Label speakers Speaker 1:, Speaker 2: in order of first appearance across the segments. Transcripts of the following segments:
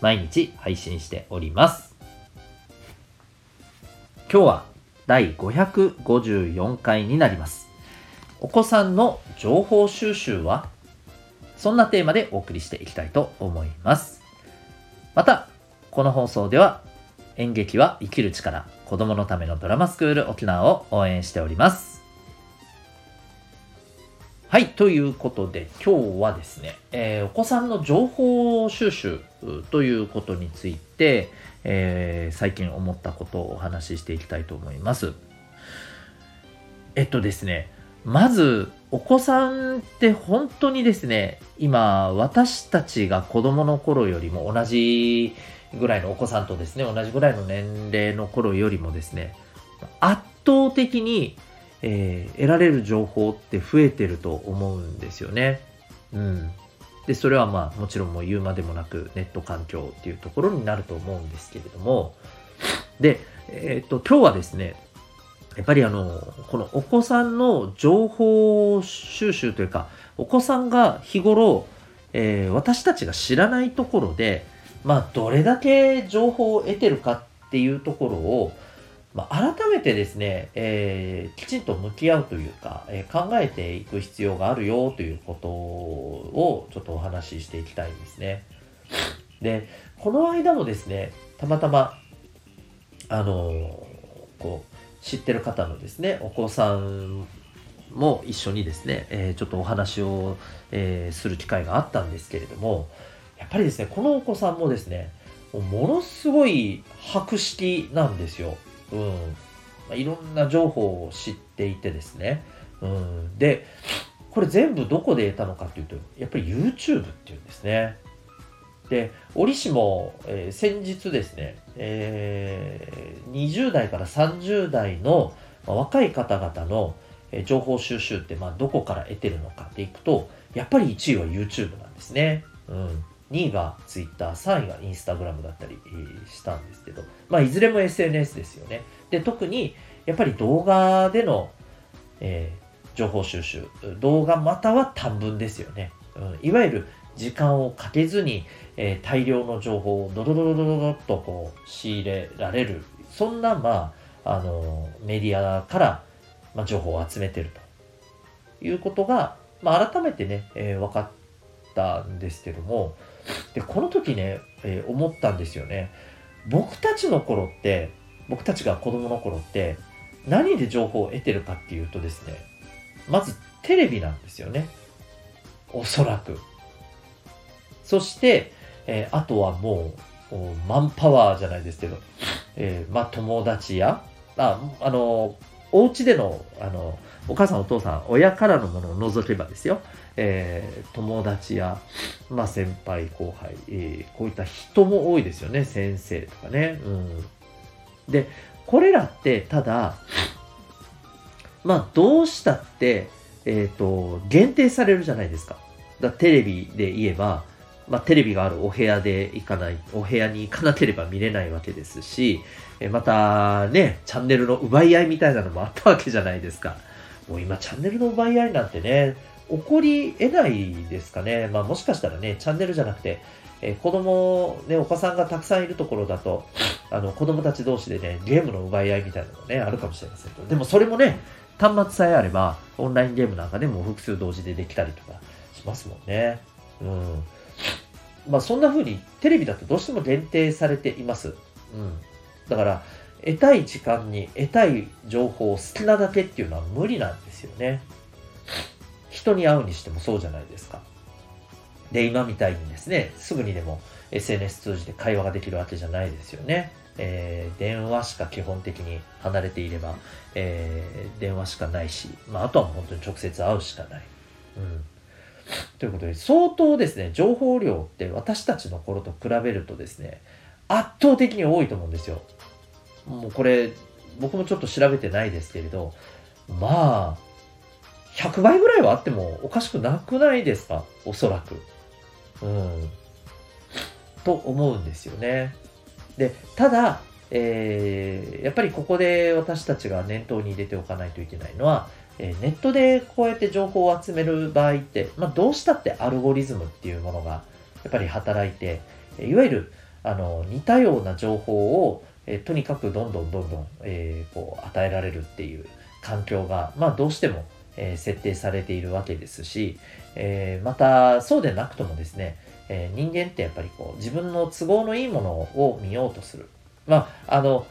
Speaker 1: 毎日配信しております。今日は第554回になります。お子さんの情報収集はそんなテーマでお送りしていきたいと思います。また、この放送では演劇は生きる力、子供のためのドラマスクール沖縄を応援しております。はい、ということで今日はですね、えー、お子さんの情報収集ということについて、えー、最近思ったことをお話ししていきたいと思います。えっとですね、まずお子さんって本当にですね、今私たちが子供の頃よりも同じぐらいのお子さんとですね、同じぐらいの年齢の頃よりもですね、圧倒的にえー、得られる情報って増えてると思うんですよね。うん。で、それはまあもちろんもう言うまでもなくネット環境っていうところになると思うんですけれども、で、えっ、と、今日はですね、やっぱりあの、このお子さんの情報収集というか、お子さんが日頃、えー、私たちが知らないところで、まあ、どれだけ情報を得てるかっていうところを、まあ、改めてですね、えー、きちんと向き合うというか、えー、考えていく必要があるよということをちょっとお話ししていきたいんですね。で、この間もですね、たまたま、あのー、こう、知ってる方のですね、お子さんも一緒にですね、え、ちょっとお話を、え、する機会があったんですけれども、やっぱりですね、このお子さんもですね、ものすごい博識なんですよ。うん。まあ、いろんな情報を知っていてですね、うん、でこれ全部どこで得たのかというとやっぱり YouTube っていうんですね。で折しも、えー、先日ですね、えー、20代から30代の、まあ、若い方々の、えー、情報収集って、まあ、どこから得てるのかっていくとやっぱり1位は YouTube なんですね、うん、2位が Twitter、3位が Instagram だったりしたんですけど、まあ、いずれも SNS ですよね。で、特に、やっぱり動画での、えー、情報収集、動画または短文ですよね。うん、いわゆる時間をかけずに、えー、大量の情報をドロドロドロドロとこう仕入れられる、そんな、まあ、あのメディアから、まあ、情報を集めてるということが、まあ、改めてね、えー、分かったんですけども、で、この時ね、えー、思ったんですよね。僕たちの頃って、僕たちが子供の頃って、何で情報を得てるかっていうとですね、まずテレビなんですよね。おそらく。そして、えー、あとはもう、マンパワーじゃないですけど、えー、まあ友達や、あ、あの、お家での、あの、お母さんお父さん、親からのものを除けばですよ、えー、友達や、まあ、先輩後輩、えー、こういった人も多いですよね。先生とかね、うん、でこれらってただまあどうしたってえっ、ー、と限定されるじゃないですか。だテレビで言えばまあ、テレビがあるお部屋で行かない、お部屋に行かなければ見れないわけですし、えまたね、チャンネルの奪い合いみたいなのもあったわけじゃないですか。もう今、チャンネルの奪い合いなんてね、起こり得ないですかね。まあもしかしたらね、チャンネルじゃなくて、えー、子供、ね、お子さんがたくさんいるところだと、あの、子供たち同士でね、ゲームの奪い合いみたいなのもね、あるかもしれませんけど、でもそれもね、端末さえあれば、オンラインゲームなんかでも複数同時でできたりとかしますもんね。うん。まあそんな風にテレビだとどうしても限定されています。うん。だから、得たい時間に得たい情報を好きなだけっていうのは無理なんですよね。人に会うにしてもそうじゃないですか。で、今みたいにですね、すぐにでも SNS 通じて会話ができるわけじゃないですよね。えー、電話しか基本的に離れていれば、えー、電話しかないし、まあ、あとは本当に直接会うしかない。うん。ということで、相当ですね、情報量って私たちの頃と比べるとですね、圧倒的に多いと思うんですよ。もうこれ、僕もちょっと調べてないですけれど、まあ、100倍ぐらいはあってもおかしくなくないですか？おそらく。うん。と思うんですよね。で、ただ、えー、やっぱりここで私たちが念頭に入れておかないといけないのは、えー、ネットでこうやって情報を集める場合って、まあ、どうしたってアルゴリズムっていうものがやっぱり働いて、いわゆるあの似たような情報を、えー、とにかくどんどんどんどん、えー、こう与えられるっていう環境が、まあ、どうしても、え、設定されているわけですし、えまたそうでなくともですね、え人間ってやっぱりこう自分の都合のいいものを見ようとする。まあ、あの、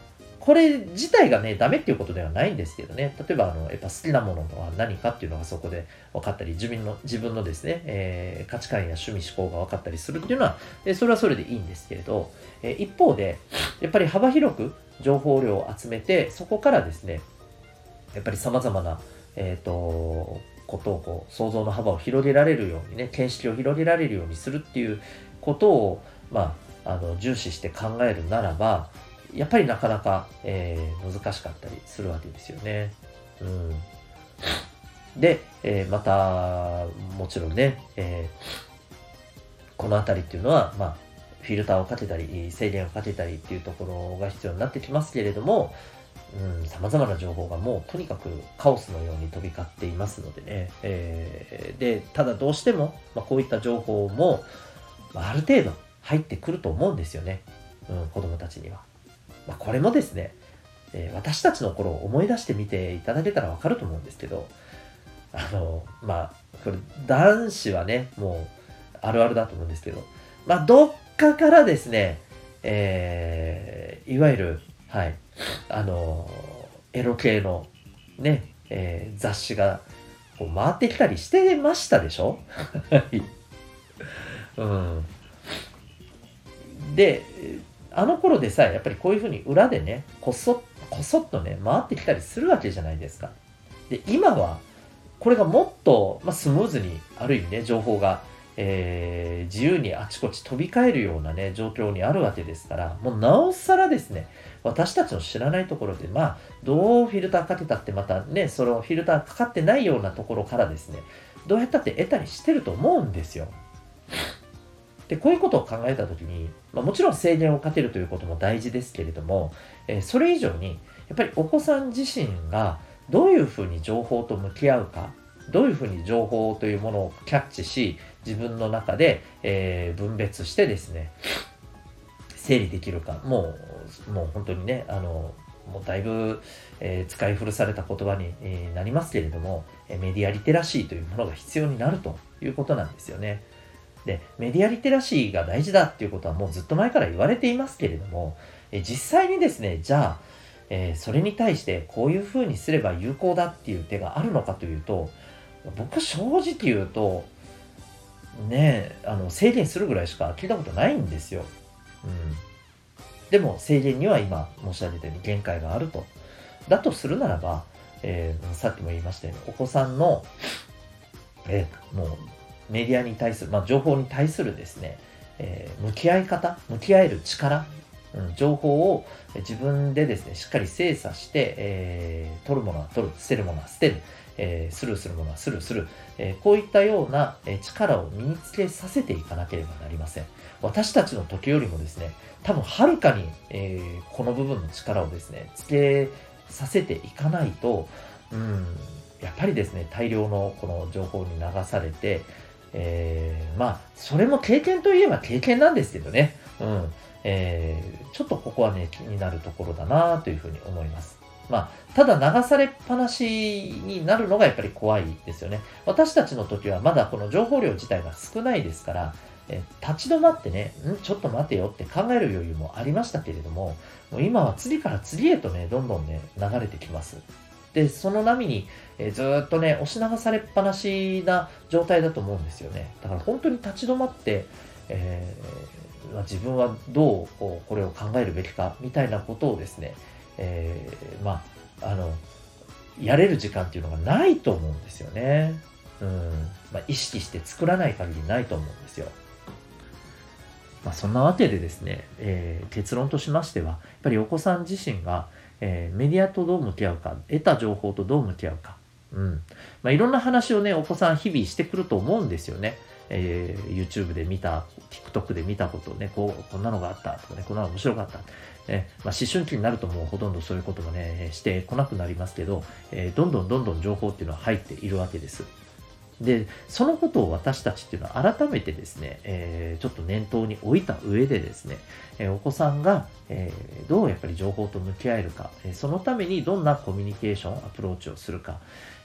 Speaker 1: これ自体がね、ダメっていうことではないんですけどね、例えば、あの、やっぱ好きなものは何かっていうのがそこで分かったり、自分の、自分のですね、えー、価値観や趣味思考が分かったりするっていうのは、えそれはそれでいいんですけれど、え一方で、やっぱり幅広く情報量を集めて、そこからですね、やっぱり様々な、えっ、ー、と、ことをこう想像の幅を広げられるようにね見識を広げられるようにするっていうことを、まあ、あの重視して考えるならばやっぱりなかなか、えー、難しかったりするわけですよね。うん、で、えー、またもちろんね、えー、この辺りっていうのは、まあ、フィルターをかけたり制限をかけたりっていうところが必要になってきますけれども、さまざまな情報がもうとにかくカオスのように飛び交っていますのでね、えー、でただどうしても、まあ、こういった情報も、まあ、ある程度入ってくると思うんですよね、うん、子供たちには。まあ、これもですね、えー、私たちの頃を思い出してみていただけたらわかると思うんですけど、あの、まあ、これ男子はね、もうあるあるだと思うんですけど、まあ、どっかからですね、えー、いわゆる、はい、あの、エロ系のね、えー、雑誌がこう回ってきたりしてましたでしょ？はい。うん。で、あの頃でさえ、やっぱりこういうふうに裏でね、こそこそっとね、回ってきたりするわけじゃないですか。で、今は、これがもっと、まあ、スムーズに、ある意味ね、情報がえー、自由にあちこち飛び交えるようなね、状況にあるわけですから、もうなおさらですね、私たちの知らないところで、まあ、どうフィルターかけたってまたね、そのフィルターかかってないようなところからですね、どうやったって得たりしてると思うんですよ。で、こういうことを考えたときに、まあ、もちろん制限をかけるということも大事ですけれども、えー、それ以上に、やっぱりお子さん自身がどういうふうに情報と向き合うか、どういうふうに情報というものをキャッチし、自分の中で、えー、分別してですね、整理できるか、もう、もう本当にね、あの、もうだいぶ、えー、使い古された言葉に、えー、なりますけれども、メディアリテラシーというものが必要になるということなんですよね。で、メディアリテラシーが大事だっていうことはもうずっと前から言われていますけれども、え実際にですね、じゃあ、えー、それに対してこういうふうにすれば有効だっていう手があるのかというと、僕正直言うと、ねあの制限するぐらいしか聞いたことないんですよ。うん。でも制限には今申し上げたように限界があると。だとするならば、えー、さっきも言いましたように、お子さんの、えー、もうメディアに対する、まあ、情報に対するですね、えー、向き合い方、向き合える力、うん、情報を自分でですね、しっかり精査して、えー、取るものは取る、捨てるものは捨てる、えー、スルーするものはスルーする、えー、こういったような、力を身につけさせていかなければなりません。私たちの時よりもですね、多分はるかに、えこの部分の力をですね、つけさせていかないと、うん、やっぱりですね、大量のこの情報に流されて、えー、まあ、それも経験といえば経験なんですけどね、うん、えー、ちょっとここはね、気になるところだなというふうに思います。まあ、ただ流されっぱなしになるのがやっぱり怖いですよね。私たちの時はまだこの情報量自体が少ないですから、え立ち止まってね、んちょっと待てよって考える余裕もありましたけれども、もう今は次から次へとね、どんどんね、流れてきます。で、その波に、えずっとね、押し流されっぱなしな状態だと思うんですよね。だから本当に立ち止まって、えー、自分はどうこれを考えるべきかみたいなことをですね、えー、まあ、あの、やれる時間っていうのがないと思うんですよね。うん。まあ、意識して作らない限りないと思うんですよ。まあ、そんなわけでですね、えー、結論としましては、やっぱりお子さん自身が、えー、メディアとどう向き合うか、得た情報とどう向き合うか、うんまあ、いろんな話をね、お子さん日々してくると思うんですよね。えー、YouTube で見た、TikTok で見たことね、こう、こんなのがあったとかね、こんなの面白かった。えまあ、思春期になるともうほとんどそういうこともね、してこなくなりますけど、え、どんどんどんどん情報っていうのは入っているわけです。で、そのことを私たちっていうのは改めてですね、えー、ちょっと念頭に置いた上でですね、えー、お子さんが、えー、どうやっぱり情報と向き合えるか、えそのためにどんなコミュニケーション、アプローチをするか、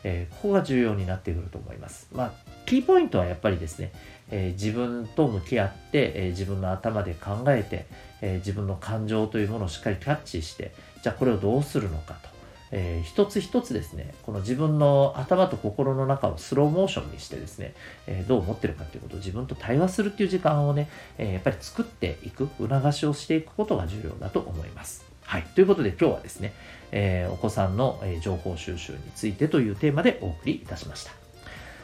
Speaker 1: えここが重要になってくると思います。まあ、キーポイントはやっぱりですね、え自分と向き合って、え自分の頭で考えて、え自分の感情というものをしっかりキャッチして、じゃあこれをどうするのかと。えー、一つ一つですね、この自分の頭と心の中をスローモーションにしてですね、え、どう思ってるかということを自分と対話するっていう時間をね、え、やっぱり作っていく、促しをしていくことが重要だと思います。はい。ということで今日はですね、えお子さんの情報収集についてというテーマでお送りいたしました。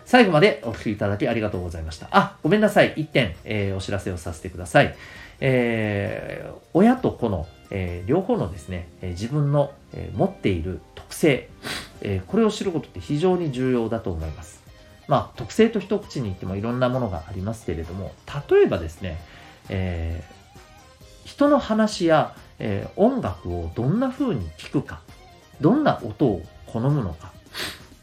Speaker 1: 最後までお聞きいただきありがとうございました。あ、ごめんなさい。1点、えお知らせをさせてください。え親と子のえー、両方のですね、え、自分の、え、持っている特性、えこれを知ることって非常に重要だと思います。まあ、特性と一口に言ってもいろんなものがありますけれども、例えばですね、え人の話や、え音楽をどんな風に聞くか、どんな音を好むのか、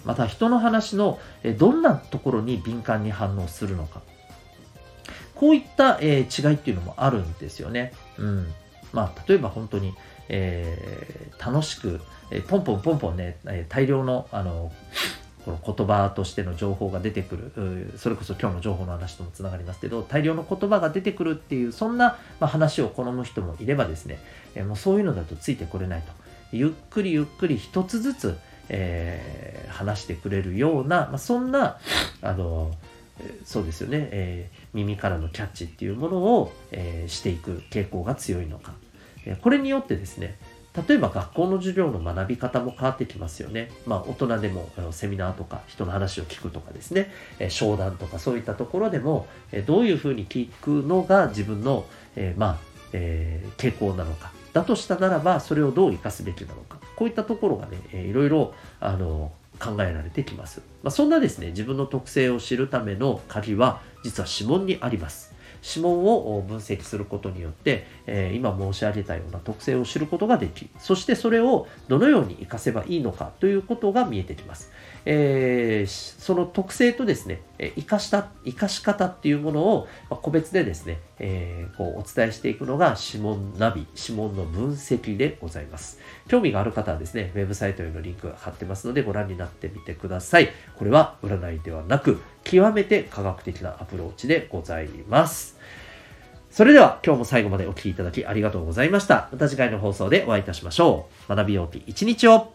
Speaker 1: また人の話の、どんなところに敏感に反応するのか、こういった、え違いっていうのもあるんですよね。うん。まあ、例えば本当に、えー、楽しく、えー、ポンポンポンポンね、え大量の、あの、この言葉としての情報が出てくる、それこそ今日の情報の話ともつながりますけど、大量の言葉が出てくるっていう、そんな、ま、話を好む人もいればですね、え、もうそういうのだとついてこれないと。ゆっくりゆっくり一つずつ、えー、話してくれるような、まあ、そんな、あの、そうですよね、えー、耳からのキャッチっていうものを、えー、していく傾向が強いのか。えこれによってですね、例えば学校の授業の学び方も変わってきますよね。まあ大人でもセミナーとか人の話を聞くとかですね、商談とかそういったところでもどういうふうに聞くのが自分の、え、まあ、え、傾向なのか。だとしたならばそれをどう活かすべきなのか。こういったところがね、いろいろあの考えられてきます。まあ、そんなですね、自分の特性を知るための鍵は実は指紋にあります。指紋を分析することによって、えー、今申し上げたような特性を知ることができ、そしてそれをどのように活かせばいいのかということが見えてきます。えー、その特性とですね、生かした、生かし方っていうものを個別でですね、えー、こうお伝えしていくのが指紋ナビ、指紋の分析でございます。興味がある方はですね、ウェブサイトへのリンク貼ってますのでご覧になってみてください。これは占いではなく、極めて科学的なアプローチでございます。それでは今日も最後までお聴きいただきありがとうございました。また次回の放送でお会いいたしましょう。学びようき一日を